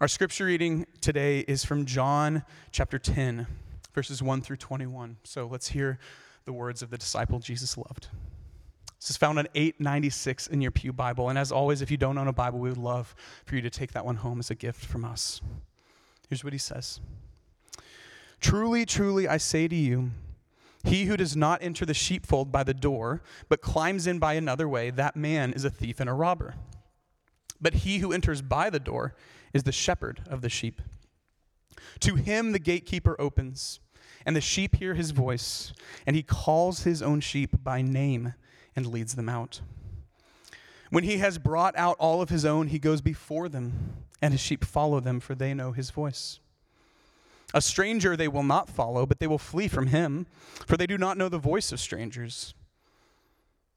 Our scripture reading today is from John chapter 10, verses 1 through 21. So let's hear the words of the disciple Jesus loved. This is found on 896 in your Pew Bible. And as always, if you don't own a Bible, we would love for you to take that one home as a gift from us. Here's what he says Truly, truly, I say to you, he who does not enter the sheepfold by the door, but climbs in by another way, that man is a thief and a robber. But he who enters by the door is the shepherd of the sheep. To him the gatekeeper opens, and the sheep hear his voice, and he calls his own sheep by name and leads them out. When he has brought out all of his own, he goes before them, and his sheep follow them, for they know his voice. A stranger they will not follow, but they will flee from him, for they do not know the voice of strangers.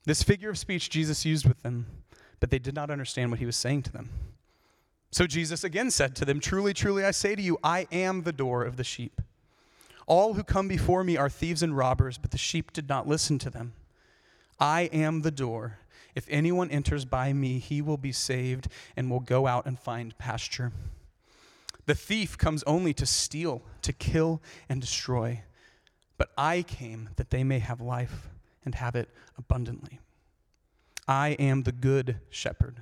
This figure of speech Jesus used with them, but they did not understand what he was saying to them. So Jesus again said to them, Truly, truly, I say to you, I am the door of the sheep. All who come before me are thieves and robbers, but the sheep did not listen to them. I am the door. If anyone enters by me, he will be saved and will go out and find pasture. The thief comes only to steal, to kill, and destroy. But I came that they may have life and have it abundantly. I am the good shepherd.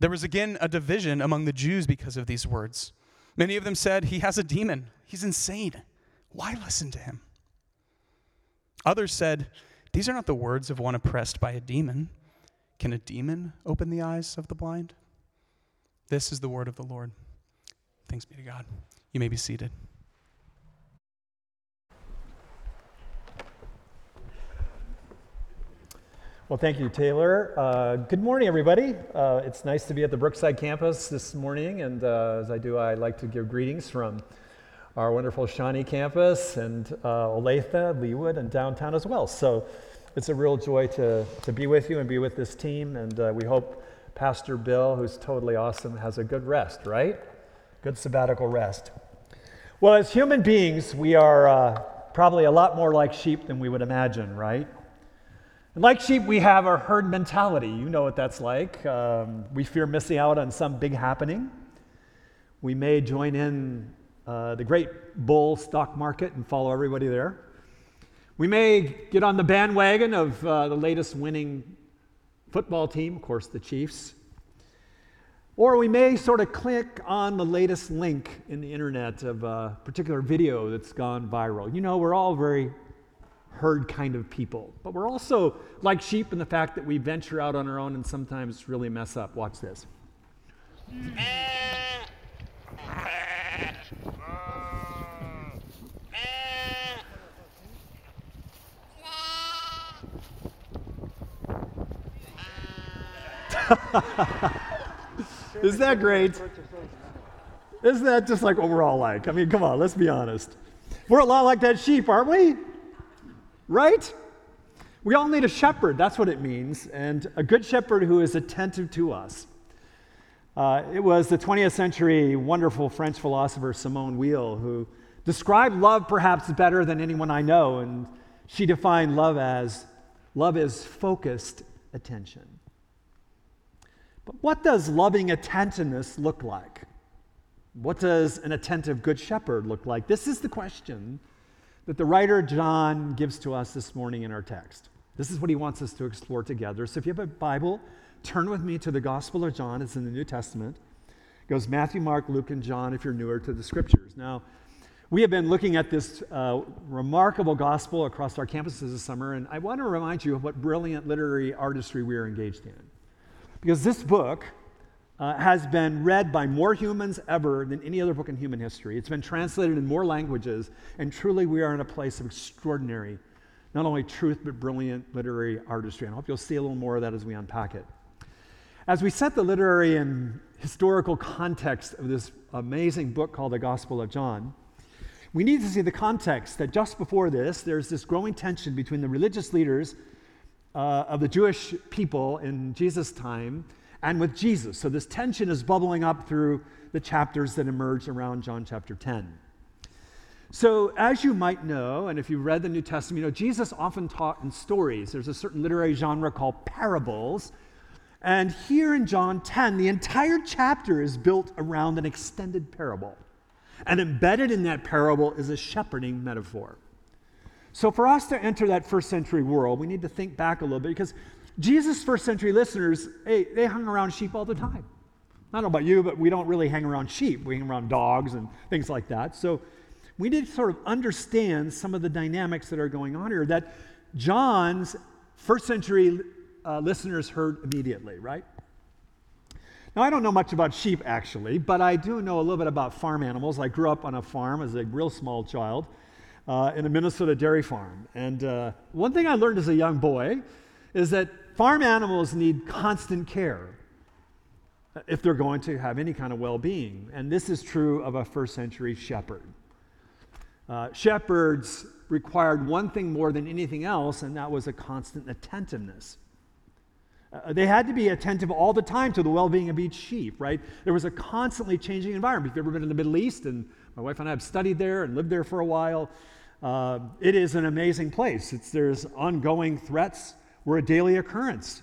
There was again a division among the Jews because of these words. Many of them said, He has a demon. He's insane. Why listen to him? Others said, These are not the words of one oppressed by a demon. Can a demon open the eyes of the blind? This is the word of the Lord. Thanks be to God. You may be seated. Well, thank you, Taylor. Uh, good morning, everybody. Uh, it's nice to be at the Brookside campus this morning, and uh, as I do, I like to give greetings from our wonderful Shawnee campus and uh, Olathe, Leawood, and downtown as well. So it's a real joy to, to be with you and be with this team, and uh, we hope Pastor Bill, who's totally awesome, has a good rest, right? Good sabbatical rest. Well, as human beings, we are uh, probably a lot more like sheep than we would imagine, right? And like sheep, we have our herd mentality. You know what that's like. Um, we fear missing out on some big happening. We may join in uh, the great bull stock market and follow everybody there. We may get on the bandwagon of uh, the latest winning football team, of course, the Chiefs. Or we may sort of click on the latest link in the internet of a particular video that's gone viral. You know, we're all very herd kind of people. But we're also like sheep in the fact that we venture out on our own and sometimes really mess up. Watch this. Isn't that great? Isn't that just like what we're all like? I mean, come on, let's be honest. We're a lot like that sheep, aren't we? Right? We all need a shepherd, that's what it means, and a good shepherd who is attentive to us. Uh, it was the 20th century wonderful French philosopher Simone Weil who described love perhaps better than anyone I know, and she defined love as love is focused attention. But what does loving attentiveness look like? What does an attentive good shepherd look like? This is the question that the writer John gives to us this morning in our text. This is what he wants us to explore together. So if you have a Bible, turn with me to the Gospel of John. It's in the New Testament. It goes Matthew, Mark, Luke, and John if you're newer to the scriptures. Now, We have been looking at this uh, remarkable gospel across our campuses this summer, and I want to remind you of what brilliant literary artistry we are engaged in. Because this book uh, has been read by more humans ever than any other book in human history. It's been translated in more languages, and truly we are in a place of extraordinary, not only truth, but brilliant literary artistry. And I hope you'll see a little more of that as we unpack it. As we set the literary and historical context of this amazing book called the Gospel of John, we need to see the context that just before this, there's this growing tension between the religious leaders uh, of the Jewish people in Jesus' time and with Jesus. So this tension is bubbling up through the chapters that emerge around John chapter 10. So, as you might know, and if you've read the New Testament, you know, Jesus often taught in stories. There's a certain literary genre called parables. And here in John 10, the entire chapter is built around an extended parable. And embedded in that parable is a shepherding metaphor. So, for us to enter that first century world, we need to think back a little bit because Jesus' first century listeners, hey, they hung around sheep all the time. I don't know about you, but we don't really hang around sheep. We hang around dogs and things like that. So, we need to sort of understand some of the dynamics that are going on here that John's first century uh, listeners heard immediately, right? Now, I don't know much about sheep actually, but I do know a little bit about farm animals. I grew up on a farm as a real small child uh, in a Minnesota dairy farm. And uh, one thing I learned as a young boy is that farm animals need constant care if they're going to have any kind of well being. And this is true of a first century shepherd. Uh, shepherds required one thing more than anything else, and that was a constant attentiveness. Uh, they had to be attentive all the time to the well being of each sheep, right? There was a constantly changing environment. If you've ever been in the Middle East, and my wife and I have studied there and lived there for a while, uh, it is an amazing place. It's, there's ongoing threats were a daily occurrence.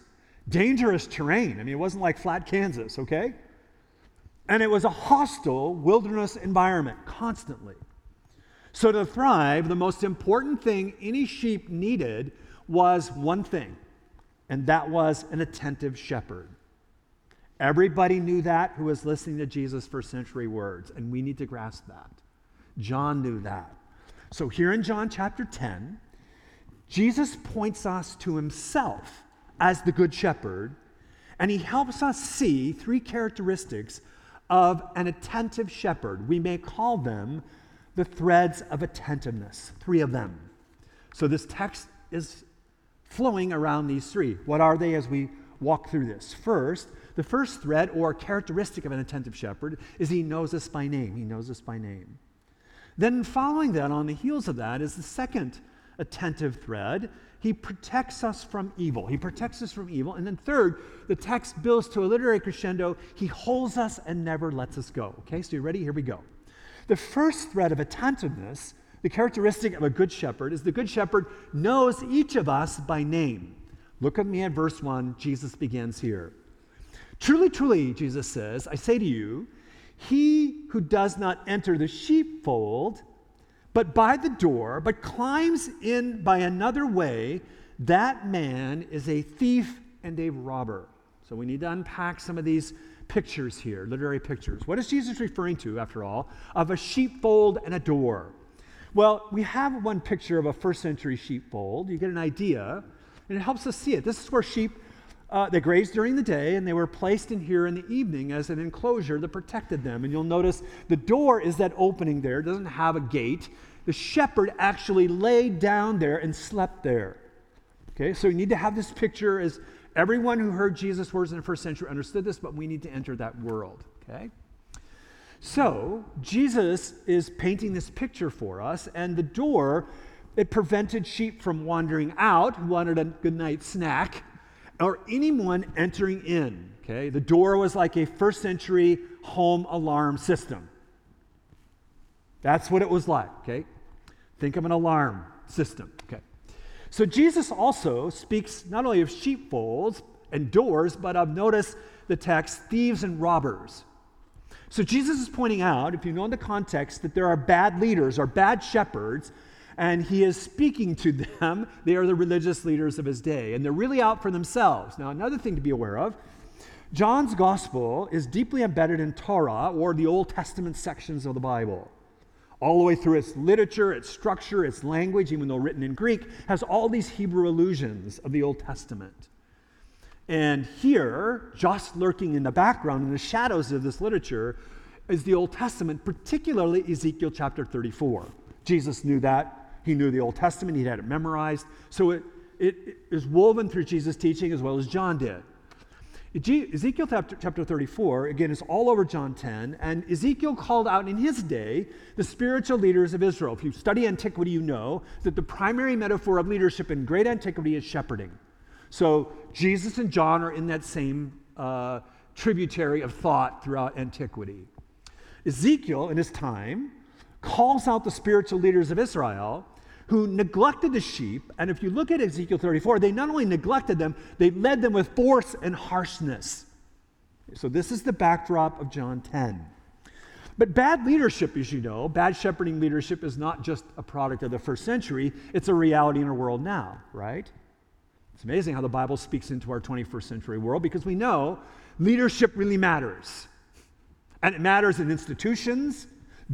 Dangerous terrain. I mean, it wasn't like flat Kansas, okay? And it was a hostile wilderness environment constantly. So, to thrive, the most important thing any sheep needed was one thing and that was an attentive shepherd. Everybody knew that who was listening to Jesus' first century words, and we need to grasp that. John knew that. So, here in John chapter 10, Jesus points us to himself as the good shepherd, and he helps us see three characteristics of an attentive shepherd. We may call them the threads of attentiveness, three of them. So, this text is flowing around these three. What are they as we walk through this? First, the first thread or characteristic of an attentive shepherd is he knows us by name. He knows us by name. Then, following that, on the heels of that, is the second attentive thread. He protects us from evil. He protects us from evil. And then, third, the text builds to a literary crescendo. He holds us and never lets us go. Okay, so you ready? Here we go. The first thread of attentiveness the characteristic of a good shepherd is the good shepherd knows each of us by name. Look at me at verse 1. Jesus begins here. Truly, truly, Jesus says, I say to you, he who does not enter the sheepfold, but by the door, but climbs in by another way, that man is a thief and a robber. So we need to unpack some of these pictures here, literary pictures. What is Jesus referring to, after all, of a sheepfold and a door? Well, we have one picture of a first century sheepfold. You get an idea, and it helps us see it. This is where sheep uh, they grazed during the day, and they were placed in here in the evening as an enclosure that protected them. And you'll notice the door is that opening there, it doesn't have a gate. The shepherd actually laid down there and slept there. Okay, so you need to have this picture as everyone who heard Jesus' words in the first century understood this, but we need to enter that world. Okay? So, Jesus is painting this picture for us, and the door, it prevented sheep from wandering out, who wanted a good night snack, or anyone entering in. Okay? The door was like a first century home alarm system. That's what it was like, okay? Think of an alarm system, okay? So Jesus also speaks not only of sheepfolds and doors, but of, notice the text, thieves and robbers. So Jesus is pointing out, if you know in the context, that there are bad leaders or bad shepherds, and he is speaking to them. They are the religious leaders of his day, and they're really out for themselves. Now, another thing to be aware of John's gospel is deeply embedded in Torah or the Old Testament sections of the Bible. all the way through its literature, its structure, its language, even though written in Greek, has all these Hebrew allusions of the Old Testament. And here, just lurking in the background, in the shadows of this literature, is the Old Testament, particularly Ezekiel chapter 34. Jesus knew that. He knew the Old Testament, he'd had it memorized. So it, it, it is woven through Jesus' teaching as well as John did. Ezekiel chapter, chapter 34, again, is all over John 10, and Ezekiel called out in his day the spiritual leaders of Israel. If you study antiquity, you know that the primary metaphor of leadership in great antiquity is shepherding. So Jesus and John are in that same uh, tributary of thought throughout antiquity. Ezekiel, in his time, calls out the spiritual leaders of Israel who neglected the sheep. And if you look at Ezekiel 34, they not only neglected them, they led them with force and harshness. So, this is the backdrop of John 10. But bad leadership, as you know, bad shepherding leadership is not just a product of the first century, it's a reality in our world now, right? It's amazing how the Bible speaks into our 21st century world because we know leadership really matters. And it matters in institutions,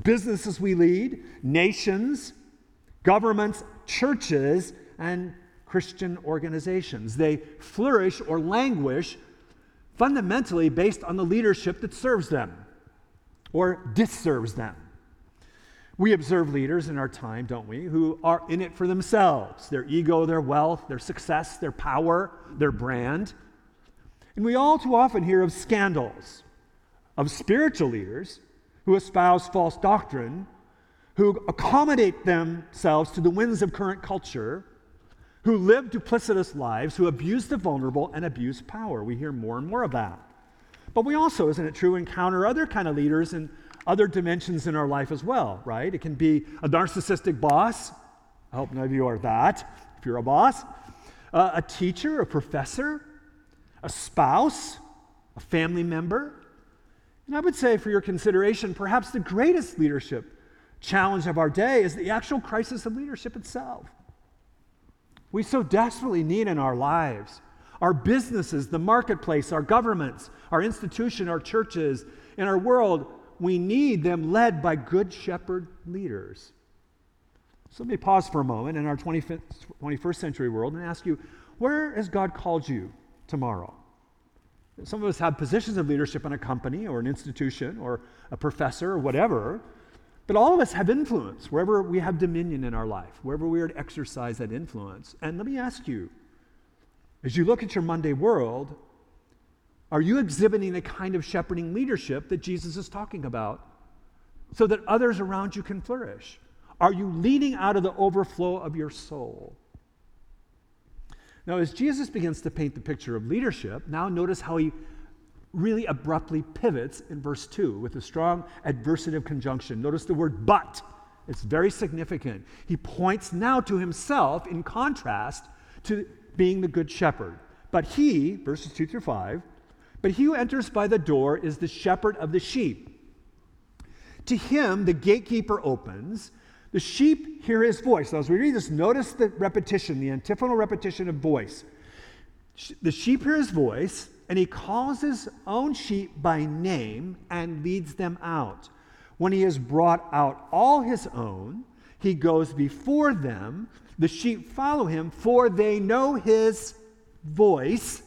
businesses we lead, nations, governments, churches, and Christian organizations. They flourish or languish fundamentally based on the leadership that serves them or disserves them. We observe leaders in our time, don't we, who are in it for themselves their ego, their wealth, their success, their power, their brand. And we all too often hear of scandals of spiritual leaders who espouse false doctrine who accommodate themselves to the winds of current culture, who live duplicitous lives, who abuse the vulnerable and abuse power. We hear more and more of that. But we also, isn't it true, encounter other kind of leaders in other dimensions in our life as well, right? It can be a narcissistic boss. I hope none of you are that, if you're a boss. Uh, a teacher, a professor, a spouse, a family member. And I would say, for your consideration, perhaps the greatest leadership challenge of our day is the actual crisis of leadership itself. We so desperately need in our lives, our businesses, the marketplace, our governments, our institution, our churches, in our world, we need them led by good shepherd leaders. So let me pause for a moment in our 25th, 21st century world and ask you, where has God called you tomorrow? Some of us have positions of leadership in a company or an institution or a professor or whatever. But all of us have influence wherever we have dominion in our life, wherever we are to exercise that influence. And let me ask you, as you look at your Monday world, are you exhibiting the kind of shepherding leadership that Jesus is talking about so that others around you can flourish? Are you leading out of the overflow of your soul? Now, as Jesus begins to paint the picture of leadership, now notice how he really abruptly pivots in verse 2 with a strong adversative conjunction. Notice the word but. It's very significant. He points now to himself in contrast to being the good shepherd. But he, verses 2 through 5, but he who enters by the door is the shepherd of the sheep. To him, the gatekeeper opens. The sheep hear his voice. Now, as we read this, notice the repetition, the antiphonal repetition of voice. The sheep hear his voice, and he calls his own sheep by name and leads them out. When he has brought out all his own, he goes before them. The sheep follow him, for they know his voice.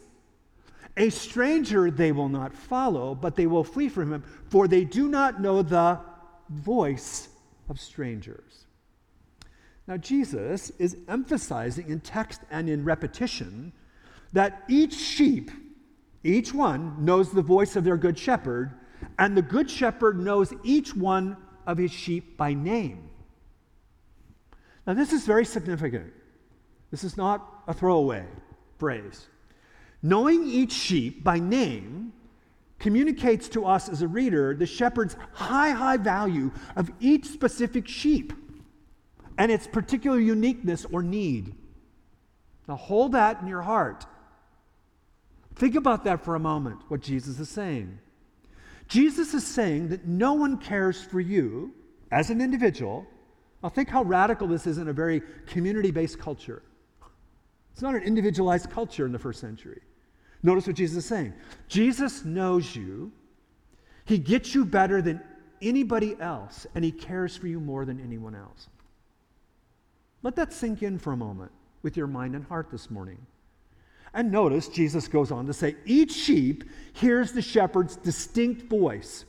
A stranger they will not follow, but they will flee from him, for they do not know the voice of strangers. Now, Jesus is emphasizing in text and in repetition that each sheep each one knows the voice of their good shepherd, and the good shepherd knows each one of his sheep by name. Now, this is very significant. This is not a throwaway phrase. Knowing each sheep by name communicates to us as a reader the shepherd's high, high value of each specific sheep and its particular uniqueness or need. Now, hold that in your heart. Think about that for a moment, what Jesus is saying. Jesus is saying that no one cares for you as an individual. Now, think how radical this is in a very community based culture. It's not an individualized culture in the first century. Notice what Jesus is saying Jesus knows you, He gets you better than anybody else, and he cares for you more than anyone else. Let that sink in for a moment with your mind and heart this morning. And notice Jesus goes on to say, each sheep hears the shepherd's distinct voice.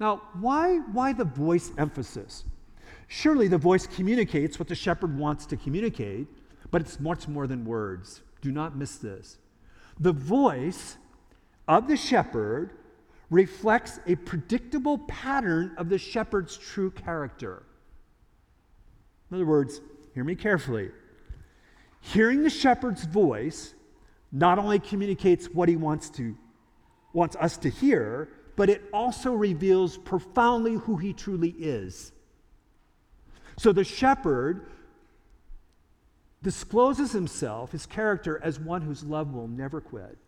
Now, why, why the voice emphasis? Surely the voice communicates what the shepherd wants to communicate, but it's much more than words. Do not miss this. The voice of the shepherd reflects a predictable pattern of the shepherd's true character. In other words, hear me carefully. Hearing the shepherd's voice not only communicates what he wants to wants us to hear, but it also reveals profoundly who he truly is. So the shepherd discloses himself, his character, as one whose love will never quit.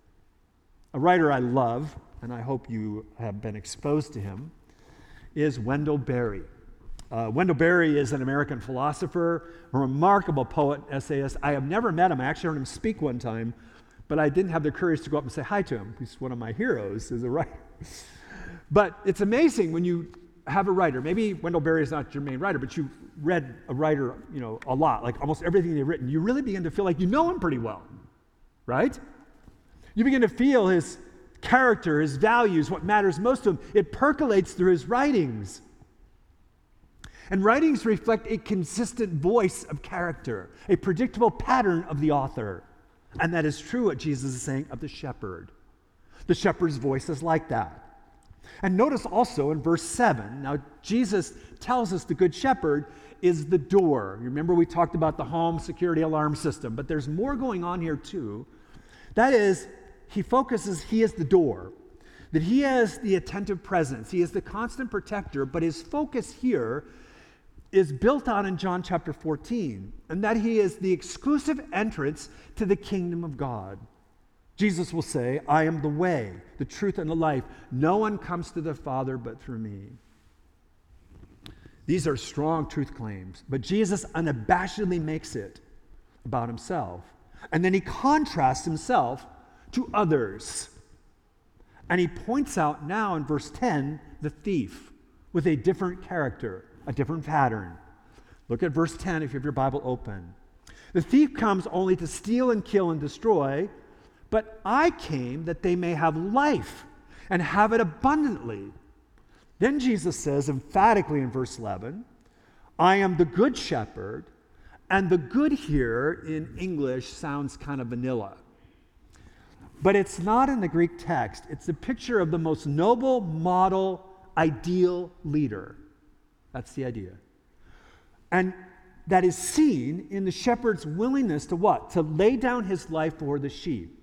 A writer I love, and I hope you have been exposed to him, is Wendell Berry. Uh, Wendell Berry is an American philosopher, a remarkable poet, essayist. I have never met him. I actually heard him speak one time, but I didn't have the courage to go up and say hi to him. He's one of my heroes as a writer. but it's amazing when you have a writer. Maybe Wendell Berry is not your main writer, but you've read a writer, you know, a lot, like almost everything they've written. You really begin to feel like you know him pretty well, right? You begin to feel his character, his values, what matters most to him. It percolates through his writings. And writings reflect a consistent voice of character, a predictable pattern of the author. And that is true what Jesus is saying of the shepherd. The shepherd's voice is like that. And notice also in verse 7, now Jesus tells us the good shepherd is the door. Remember we talked about the home security alarm system, but there's more going on here too. That is, he focuses, he is the door, that he has the attentive presence, he is the constant protector, but his focus here is built on in John chapter 14, and that he is the exclusive entrance to the kingdom of God. Jesus will say, I am the way, the truth, and the life. No one comes to the Father but through me. These are strong truth claims, but Jesus unabashedly makes it about himself. And then he contrasts himself to others. And he points out now in verse 10 the thief with a different character a different pattern. Look at verse 10 if you have your Bible open. The thief comes only to steal and kill and destroy, but I came that they may have life and have it abundantly. Then Jesus says emphatically in verse 11, I am the good shepherd, and the good here in English sounds kind of vanilla. But it's not in the Greek text. It's a picture of the most noble, model, ideal leader. That's the idea. And that is seen in the shepherd's willingness to what? To lay down his life for the sheep.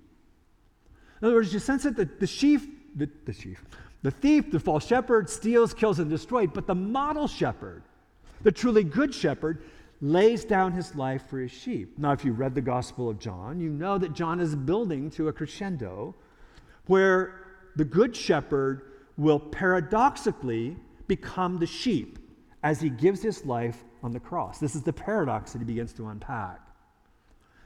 In other words, you sense that the, the sheep, the, the sheep, the thief, the false shepherd, steals, kills, and destroys, but the model shepherd, the truly good shepherd, lays down his life for his sheep. Now, if you read the Gospel of John, you know that John is building to a crescendo where the good shepherd will paradoxically become the sheep as he gives his life on the cross. This is the paradox that he begins to unpack.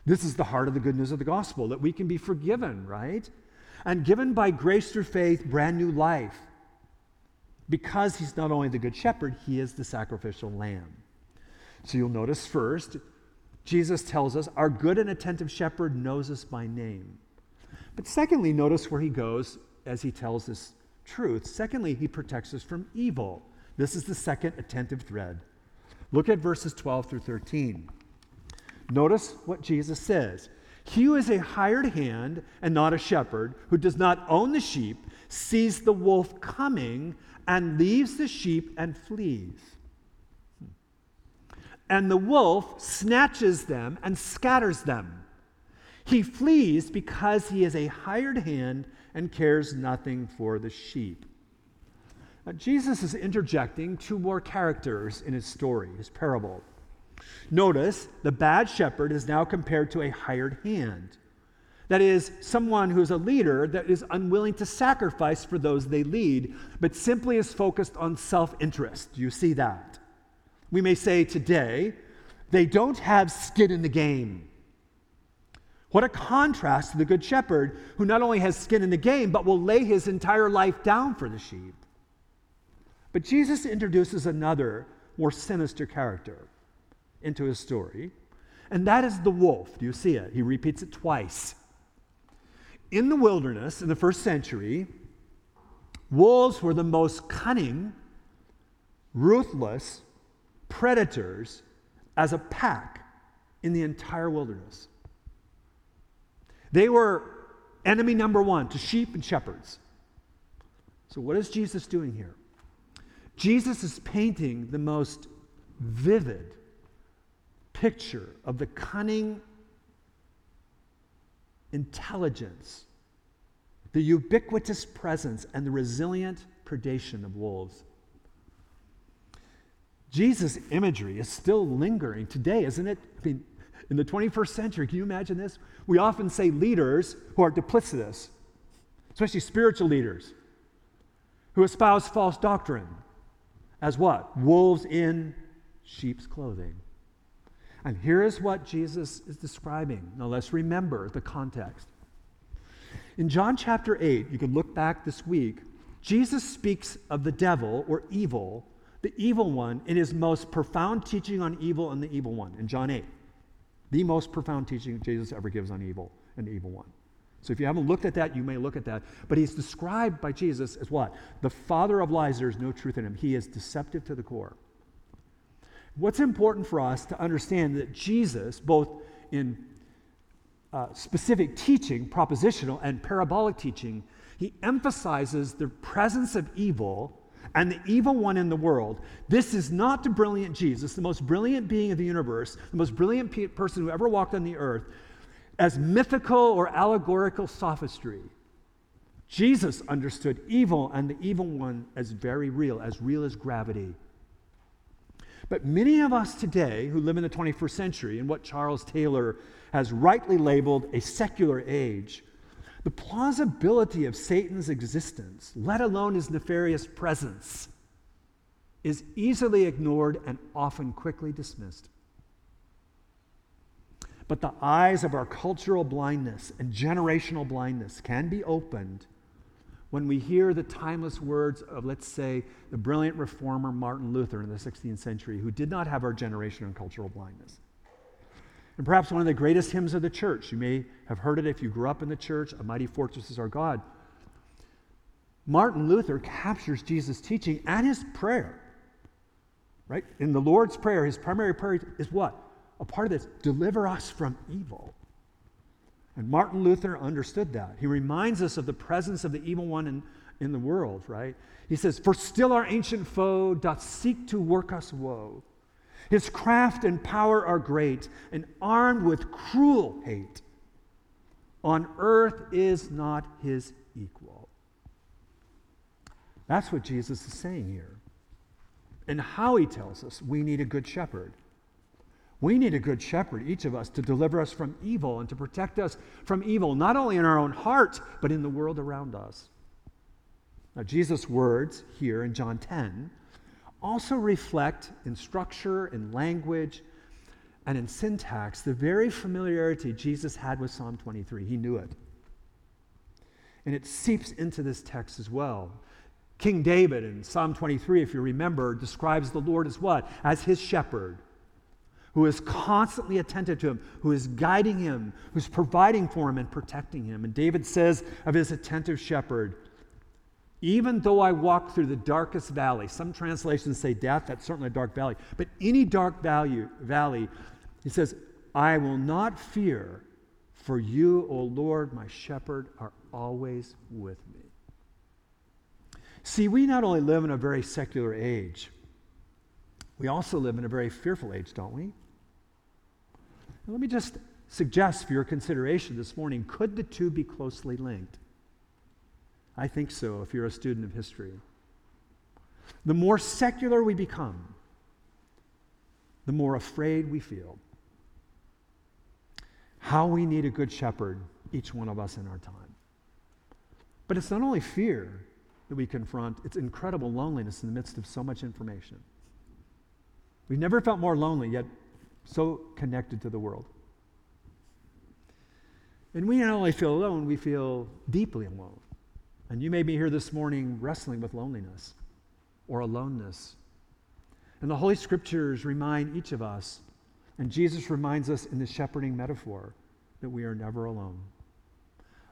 This is the heart of the good news of the gospel that we can be forgiven, right? And given by grace through faith brand new life. Because he's not only the good shepherd, he is the sacrificial lamb. So you'll notice first, Jesus tells us our good and attentive shepherd knows us by name. But secondly, notice where he goes as he tells us truth. Secondly, he protects us from evil. This is the second attentive thread. Look at verses 12 through 13. Notice what Jesus says. He who is a hired hand and not a shepherd, who does not own the sheep, sees the wolf coming and leaves the sheep and flees. And the wolf snatches them and scatters them. He flees because he is a hired hand and cares nothing for the sheep. Uh, Jesus is interjecting two more characters in his story, his parable. Notice the bad shepherd is now compared to a hired hand. That is, someone who's a leader that is unwilling to sacrifice for those they lead, but simply is focused on self interest. Do you see that? We may say today, they don't have skin in the game. What a contrast to the Good Shepherd, who not only has skin in the game, but will lay his entire life down for the sheep. But Jesus introduces another, more sinister character into his story, and that is the wolf. Do you see it? He repeats it twice. In the wilderness in the first century, wolves were the most cunning, ruthless predators as a pack in the entire wilderness. They were enemy number one to sheep and shepherds. So, what is Jesus doing here? Jesus is painting the most vivid picture of the cunning intelligence, the ubiquitous presence, and the resilient predation of wolves. Jesus' imagery is still lingering today, isn't it? I mean, in the 21st century, can you imagine this? We often say leaders who are duplicitous, especially spiritual leaders, who espouse false doctrine as what? Wolves in sheep's clothing. And here is what Jesus is describing. Now let's remember the context. In John chapter 8, you can look back this week, Jesus speaks of the devil or evil, the evil one, in his most profound teaching on evil and the evil one in John 8. The most profound teaching Jesus ever gives on evil and the evil one. So if you haven't looked at that, you may look at that. But he's described by Jesus as what? The father of lies, there's no truth in him. He is deceptive to the core. What's important for us to understand that Jesus, both in uh, specific teaching, propositional, and parabolic teaching, he emphasizes the presence of evil and the evil one in the world. This is not the brilliant Jesus, the most brilliant being of the universe, the most brilliant pe- person who ever walked on the earth, as mythical or allegorical sophistry. Jesus understood evil and the evil one as very real, as real as gravity. But many of us today who live in the 21st century in what Charles Taylor has rightly labeled a secular age, the plausibility of Satan's existence, let alone his nefarious presence, is easily ignored and often quickly dismissed. But the eyes of our cultural blindness and generational blindness can be opened when we hear the timeless words of, let's say, the brilliant reformer Martin Luther in the 16th century, who did not have our generation and cultural blindness. And perhaps one of the greatest hymns of the church, you may have heard it if you grew up in the church, A Mighty Fortress is Our God. Martin Luther captures Jesus' teaching and his prayer. Right? In the Lord's Prayer, his primary prayer is what? A part of this deliver us from evil. And Martin Luther understood that. He reminds us of the presence of the evil one in, in the world, right? He says, For still our ancient foe doth seek to work us woe. His craft and power are great, and armed with cruel hate. On earth is not his equal. That's what Jesus is saying here. And how he tells us we need a good shepherd. We need a good shepherd, each of us, to deliver us from evil and to protect us from evil, not only in our own heart, but in the world around us. Now, Jesus' words here in John 10 also reflect in structure, in language, and in syntax the very familiarity Jesus had with Psalm 23. He knew it. And it seeps into this text as well. King David in Psalm 23, if you remember, describes the Lord as what? As his shepherd who is constantly attentive to him, who is guiding him, who's providing for him and protecting him. And David says of his attentive shepherd, even though I walk through the darkest valley, some translations say death, that's certainly a dark valley, but any dark value, valley, he says, I will not fear, for you, O Lord, my shepherd, are always with me. See, we not only live in a very secular age, we also live in a very fearful age, don't we? let me just suggest for your consideration this morning could the two be closely linked? I think so if you're a student of history. The more secular we become, the more afraid we feel. How we need a good shepherd, each one of us in our time. But it's not only fear that we confront, it's incredible loneliness in the midst of so much information. We've never felt more lonely, yet so connected to the world. And we not only feel alone, we feel deeply alone. And you may be here this morning wrestling with loneliness. or aloneness. And the Holy Scriptures remind each of us, and Jesus reminds us in the shepherding metaphor, that we are never alone.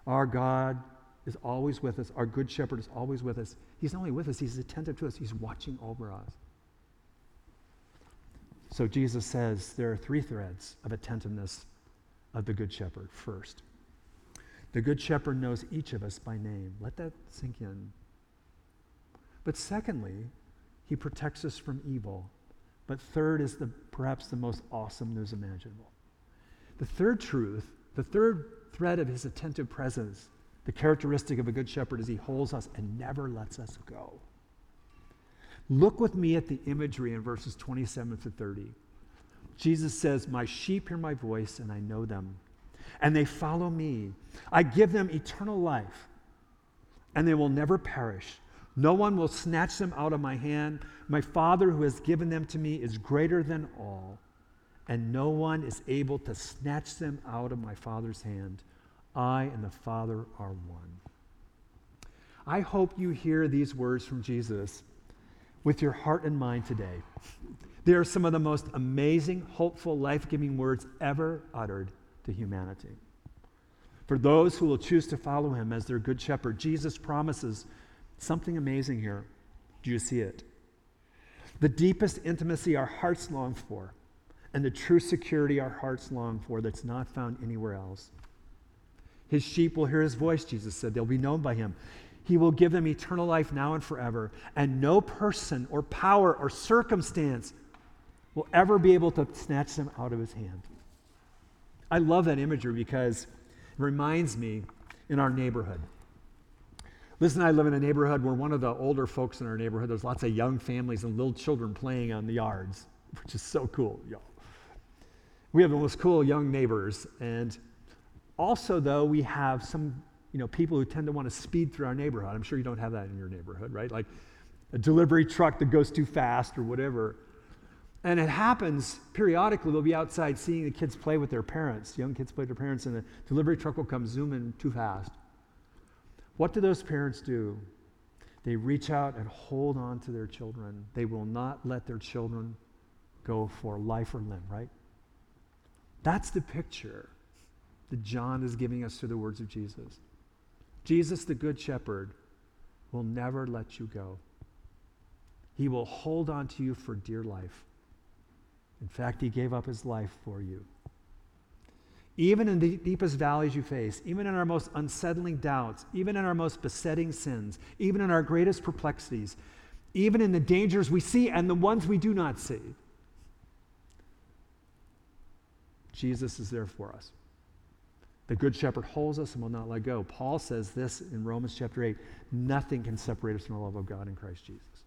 Our God is always with us. Our good shepherd is always with us. He's not only with us, he's attentive to us, he's watching over us. So Jesus says there are three threads of attentiveness of the good shepherd. First, the good shepherd knows each of us by name. Let that sink in. But secondly, he protects us from evil. But third is the perhaps the most awesome news imaginable. The third truth, the third thread of his attentive presence, the characteristic of a good shepherd is he holds us and never lets us go. Look with me at the imagery in verses 27 to 30. Jesus says, My sheep hear my voice, and I know them, and they follow me. I give them eternal life, and they will never perish. No one will snatch them out of my hand. My Father, who has given them to me, is greater than all, and no one is able to snatch them out of my Father's hand. I and the Father are one. I hope you hear these words from Jesus with your heart and mind today. They are some of the most amazing, hopeful, life giving words ever uttered to humanity. For those who will choose to follow him as their good shepherd, Jesus promises something amazing here. Do you see it? The deepest intimacy our hearts long for, and the true security our hearts long for that's not found anywhere else. His sheep will hear his voice, Jesus said. They'll be known by him. He will give them eternal life now and forever. And no person or power or circumstance will ever be able to snatch them out of his hand. I love that imagery because it reminds me in our neighborhood. Liz and I live in a neighborhood where one of the older folks in our neighborhood, there's lots of young families and little children playing on the yards, which is so cool, y'all. We have the most cool young neighbors, and also, though, we have some you know, people who tend to want to speed through our neighborhood. I'm sure you don't have that in your neighborhood, right? Like a delivery truck that goes too fast or whatever. And it happens periodically. They'll be outside seeing the kids play with their parents. Young kids play with their parents, and the delivery truck will come zooming too fast. What do those parents do? They reach out and hold on to their children. They will not let their children go for life or limb, right? That's the picture that John is giving us through the words of Jesus. Jesus, the Good Shepherd, will never let you go. He will hold on to you for dear life. In fact, He gave up His life for you. Even in the deepest valleys you face, even in our most unsettling doubts, even in our most besetting sins, even in our greatest perplexities, even in the dangers we see and the ones we do not see, Jesus is there for us. The Good Shepherd holds us and will not let go. Paul says this in Romans chapter 8 nothing can separate us from the love of God in Christ Jesus.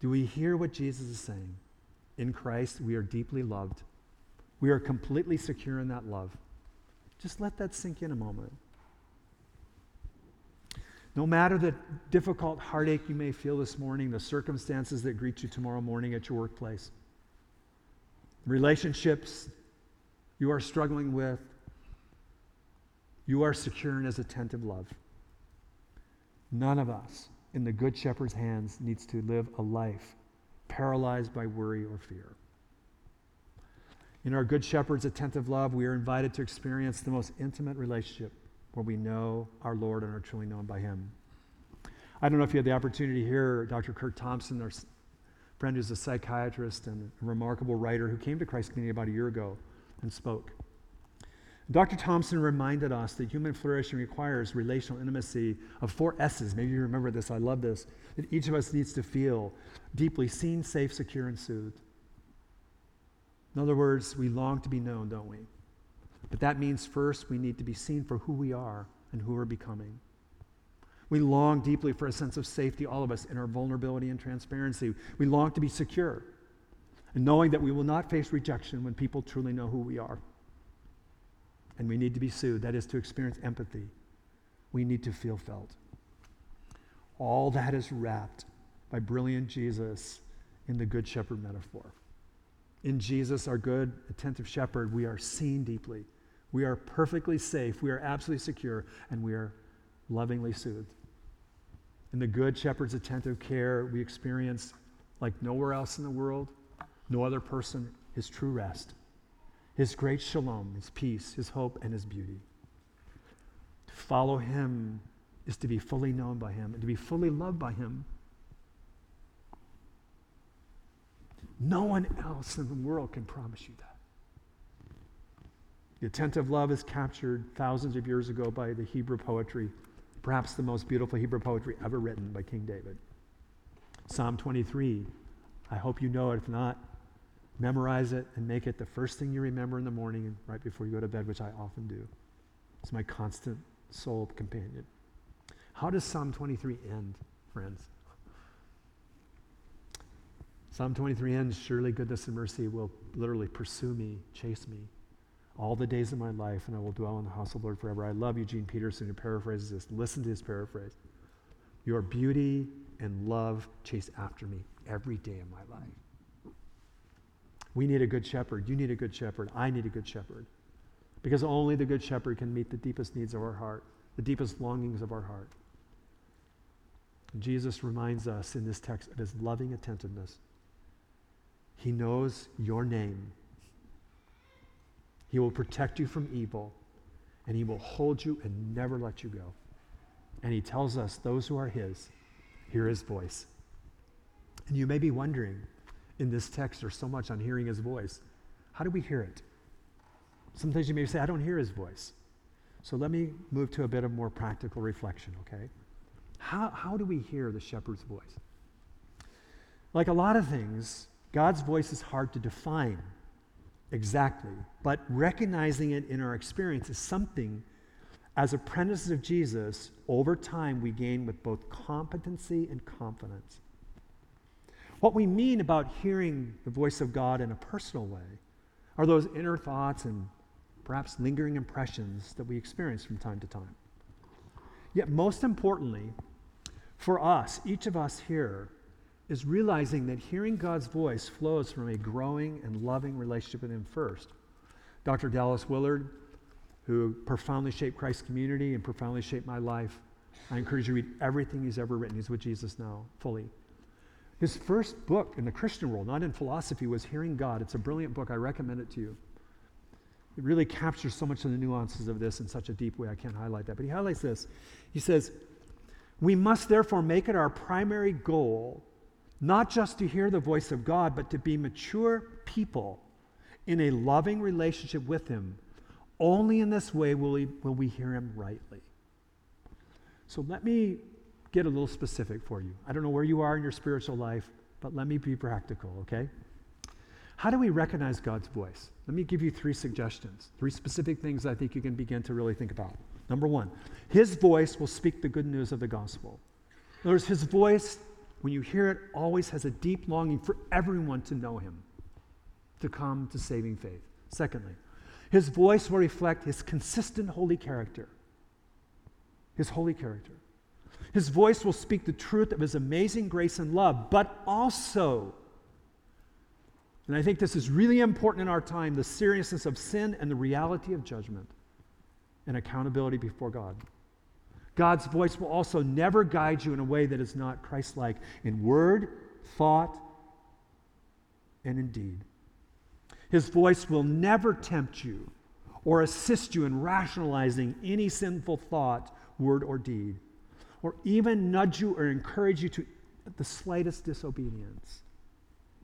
Do we hear what Jesus is saying? In Christ, we are deeply loved. We are completely secure in that love. Just let that sink in a moment. No matter the difficult heartache you may feel this morning, the circumstances that greet you tomorrow morning at your workplace, relationships you are struggling with, you are secure in his attentive love. None of us in the Good Shepherd's hands needs to live a life paralyzed by worry or fear. In our Good Shepherd's attentive love, we are invited to experience the most intimate relationship where we know our Lord and are truly known by Him. I don't know if you had the opportunity hear Dr. Curt Thompson, our friend who's a psychiatrist and a remarkable writer who came to Christ Community about a year ago and spoke. Dr. Thompson reminded us that human flourishing requires relational intimacy of four S's. Maybe you remember this. I love this. That each of us needs to feel deeply seen, safe, secure, and soothed. In other words, we long to be known, don't we? But that means first we need to be seen for who we are and who we're becoming. We long deeply for a sense of safety, all of us, in our vulnerability and transparency. We long to be secure and knowing that we will not face rejection when people truly know who we are and we need to be soothed. That is to experience empathy. We need to feel felt. All that is wrapped by brilliant Jesus in the Good Shepherd metaphor. In Jesus, our good, attentive shepherd, we are seen deeply. We are perfectly safe. We are absolutely secure, and we are lovingly soothed. In the Good Shepherd's attentive care, we experience, like nowhere else in the world, no other person, his true rest, his great shalom, his peace, his hope, and his beauty. To follow him is to be fully known by him and to be fully loved by him. No one else in the world can promise you that. The attentive love is captured thousands of years ago by the Hebrew poetry, perhaps the most beautiful Hebrew poetry ever written by King David. Psalm 23. I hope you know it. If not, memorize it and make it the first thing you remember in the morning and right before you go to bed, which I often do. It's my constant soul companion. How does Psalm 23 end, friends? Psalm 23 ends Surely goodness and mercy will literally pursue me, chase me all the days of my life, and I will dwell in the house of the Lord forever. I love Eugene Peterson, who paraphrases this. Listen to his paraphrase Your beauty and love chase after me every day of my life. We need a good shepherd. You need a good shepherd. I need a good shepherd. Because only the good shepherd can meet the deepest needs of our heart, the deepest longings of our heart. Jesus reminds us in this text of his loving attentiveness. He knows your name. He will protect you from evil, and He will hold you and never let you go. And He tells us, those who are His, hear His voice. And you may be wondering, in this text, there's so much on hearing His voice. How do we hear it? Sometimes you may say, I don't hear His voice. So let me move to a bit of more practical reflection, okay? How, how do we hear the shepherd's voice? Like a lot of things, God's voice is hard to define exactly, but recognizing it in our experience is something as apprentices of Jesus, over time we gain with both competency and confidence. What we mean about hearing the voice of God in a personal way are those inner thoughts and perhaps lingering impressions that we experience from time to time. Yet, most importantly, for us, each of us here, is realizing that hearing God's voice flows from a growing and loving relationship with Him first. Dr. Dallas Willard, who profoundly shaped Christ's community and profoundly shaped my life, I encourage you to read everything he's ever written. He's with Jesus now, fully. His first book in the Christian world, not in philosophy, was Hearing God. It's a brilliant book. I recommend it to you. It really captures so much of the nuances of this in such a deep way. I can't highlight that. But he highlights this. He says, We must therefore make it our primary goal not just to hear the voice of God, but to be mature people in a loving relationship with Him. Only in this way will we, will we hear Him rightly. So let me get a little specific for you. I don't know where you are in your spiritual life, but let me be practical, okay? How do we recognize God's voice? Let me give you three suggestions, three specific things I think you can begin to really think about. Number one, His voice will speak the good news of the gospel. In other words, His voice when you hear it, always has a deep longing for everyone to know him, to come to saving faith. Secondly, his voice will reflect his consistent holy character. His holy character. His voice will speak the truth of his amazing grace and love, but also, and I think this is really important in our time, the seriousness of sin and the reality of judgment and accountability before God. God's voice will also never guide you in a way that is not Christ like in word, thought, and in deed. His voice will never tempt you or assist you in rationalizing any sinful thought, word, or deed, or even nudge you or encourage you to the slightest disobedience.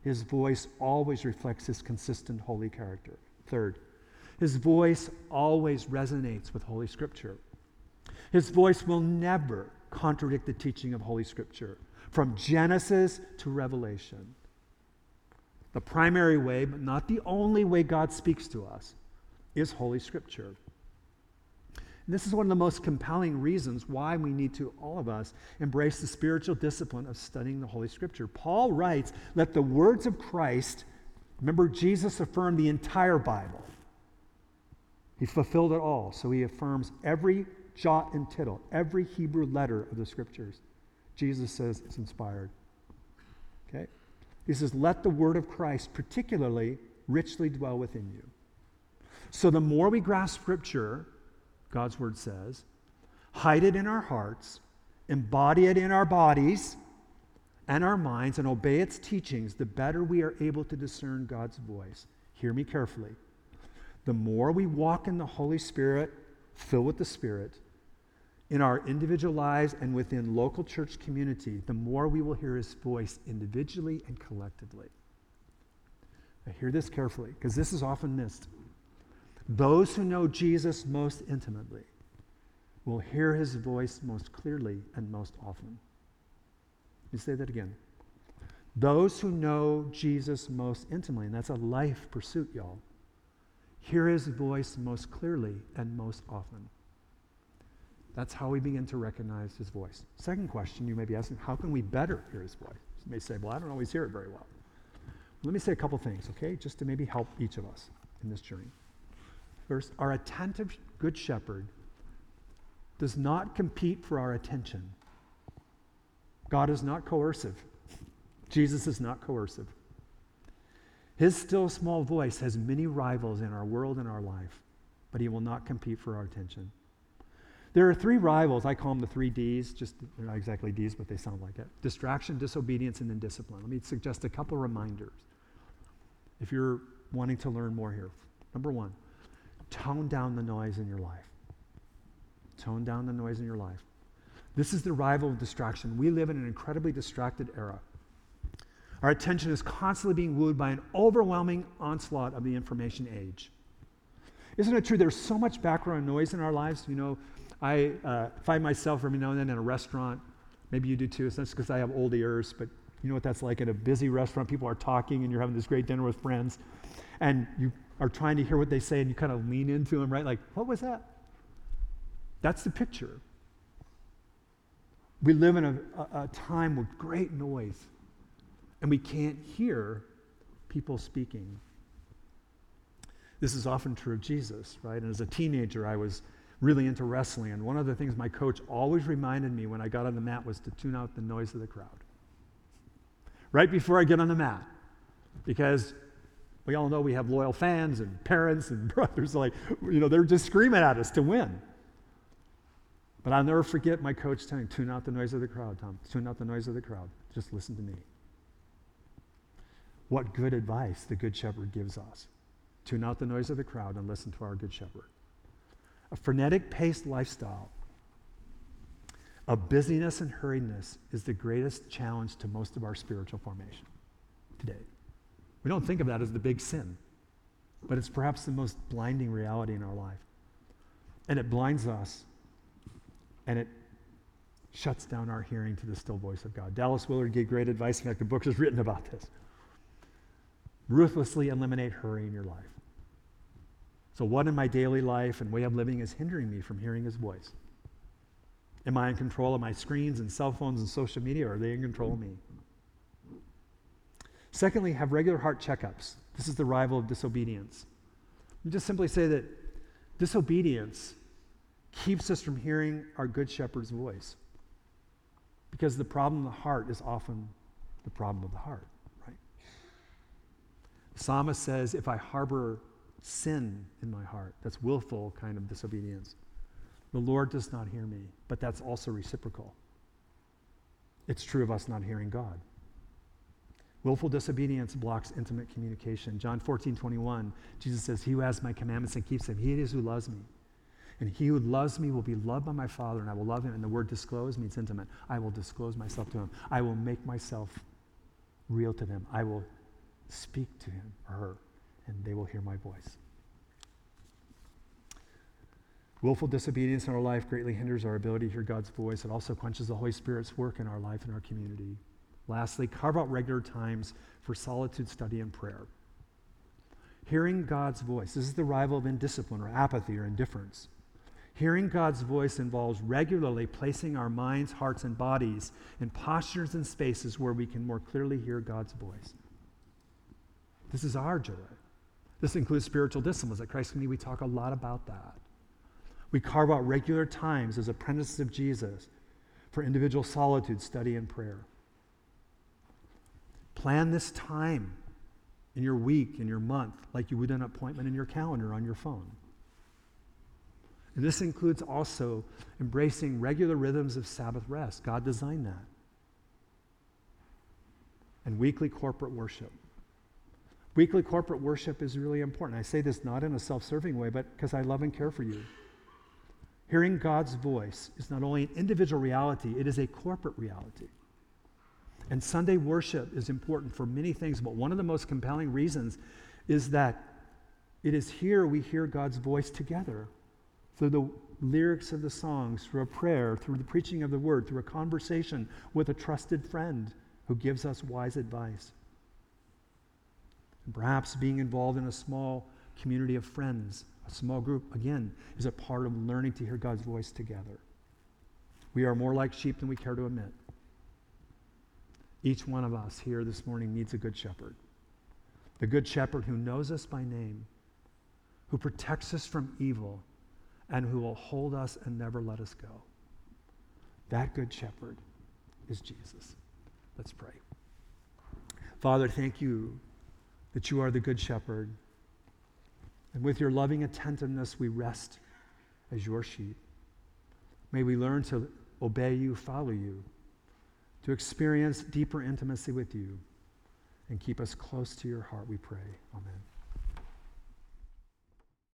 His voice always reflects his consistent holy character. Third, his voice always resonates with Holy Scripture. His voice will never contradict the teaching of Holy Scripture, from Genesis to Revelation. The primary way, but not the only way God speaks to us, is Holy Scripture. This is one of the most compelling reasons why we need to, all of us, embrace the spiritual discipline of studying the Holy Scripture. Paul writes, Let the words of Christ, remember, Jesus affirmed the entire Bible. He fulfilled it all. So he affirms every jot and tittle, every Hebrew letter of the scriptures, Jesus says it's inspired. Okay? He says, let the word of Christ particularly richly dwell within you. So the more we grasp scripture, God's word says, hide it in our hearts, embody it in our bodies and our minds, and obey its teachings, the better we are able to discern God's voice. Hear me carefully. The more we walk in the Holy Spirit, filled with the Spirit, in our individual lives and within local church community, the more we will hear his voice individually and collectively. Now, hear this carefully, because this is often missed. Those who know Jesus most intimately will hear his voice most clearly and most often. Let me say that again. Those who know Jesus most intimately, and that's a life pursuit, y'all, hear his voice most clearly and most often. That's how we begin to recognize his voice. Second question you may be asking how can we better hear his voice? You may say, well, I don't always hear it very well. Let me say a couple things, okay, just to maybe help each of us in this journey. First, our attentive good shepherd does not compete for our attention. God is not coercive. Jesus is not coercive. His still small voice has many rivals in our world and our life, but he will not compete for our attention. There are three rivals. I call them the three D's, just they're not exactly D's, but they sound like it distraction, disobedience, and then discipline. Let me suggest a couple reminders if you're wanting to learn more here. Number one, tone down the noise in your life. Tone down the noise in your life. This is the rival of distraction. We live in an incredibly distracted era. Our attention is constantly being wooed by an overwhelming onslaught of the information age. Isn't it true? There's so much background noise in our lives. You know, I uh, find myself every now and then in a restaurant. Maybe you do too. It's not because I have old ears, but you know what that's like at a busy restaurant. People are talking and you're having this great dinner with friends, and you are trying to hear what they say and you kind of lean into them, right? Like, what was that? That's the picture. We live in a, a, a time with great noise, and we can't hear people speaking. This is often true of Jesus, right? And as a teenager, I was really into wrestling, and one of the things my coach always reminded me when I got on the mat was to tune out the noise of the crowd. Right before I get on the mat, because we all know we have loyal fans and parents and brothers, like, you know, they're just screaming at us to win. But I'll never forget my coach telling, tune out the noise of the crowd, Tom. Tune out the noise of the crowd. Just listen to me. What good advice the Good Shepherd gives us. Tune out the noise of the crowd and listen to our Good Shepherd. A frenetic paced lifestyle of busyness and hurriedness is the greatest challenge to most of our spiritual formation today. We don't think of that as the big sin, but it's perhaps the most blinding reality in our life. And it blinds us and it shuts down our hearing to the still voice of God. Dallas Willard gave great advice. In fact, the book is written about this. Ruthlessly eliminate hurry in your life. So, what in my daily life and way of living is hindering me from hearing his voice? Am I in control of my screens and cell phones and social media, or are they in control of me? Secondly, have regular heart checkups. This is the rival of disobedience. You just simply say that disobedience keeps us from hearing our good shepherd's voice. Because the problem of the heart is often the problem of the heart, right? The psalmist says, if I harbor sin in my heart, that's willful kind of disobedience. The Lord does not hear me, but that's also reciprocal. It's true of us not hearing God. Willful disobedience blocks intimate communication. John 14, 21, Jesus says, He who has my commandments and keeps them, he it is who loves me. And he who loves me will be loved by my Father, and I will love him. And the word disclose means intimate. I will disclose myself to him. I will make myself real to them. I will speak to him or her, and they will hear my voice. Willful disobedience in our life greatly hinders our ability to hear God's voice. It also quenches the Holy Spirit's work in our life and our community. Lastly, carve out regular times for solitude, study, and prayer. Hearing God's voice. This is the rival of indiscipline or apathy or indifference. Hearing God's voice involves regularly placing our minds, hearts, and bodies in postures and spaces where we can more clearly hear God's voice. This is our joy. This includes spiritual disciplines. At Christ Community, we talk a lot about that. We carve out regular times as apprentices of Jesus for individual solitude, study, and prayer. Plan this time in your week, in your month, like you would an appointment in your calendar on your phone. And this includes also embracing regular rhythms of Sabbath rest. God designed that. And weekly corporate worship. Weekly corporate worship is really important. I say this not in a self serving way, but because I love and care for you. Hearing God's voice is not only an individual reality, it is a corporate reality. And Sunday worship is important for many things, but one of the most compelling reasons is that it is here we hear God's voice together through the lyrics of the songs, through a prayer, through the preaching of the word, through a conversation with a trusted friend who gives us wise advice. And perhaps being involved in a small community of friends, a small group, again, is a part of learning to hear God's voice together. We are more like sheep than we care to admit. Each one of us here this morning needs a good shepherd. The good shepherd who knows us by name, who protects us from evil, and who will hold us and never let us go. That good shepherd is Jesus. Let's pray. Father, thank you that you are the good shepherd. And with your loving attentiveness, we rest as your sheep. May we learn to obey you, follow you to experience deeper intimacy with you and keep us close to your heart, we pray. Amen.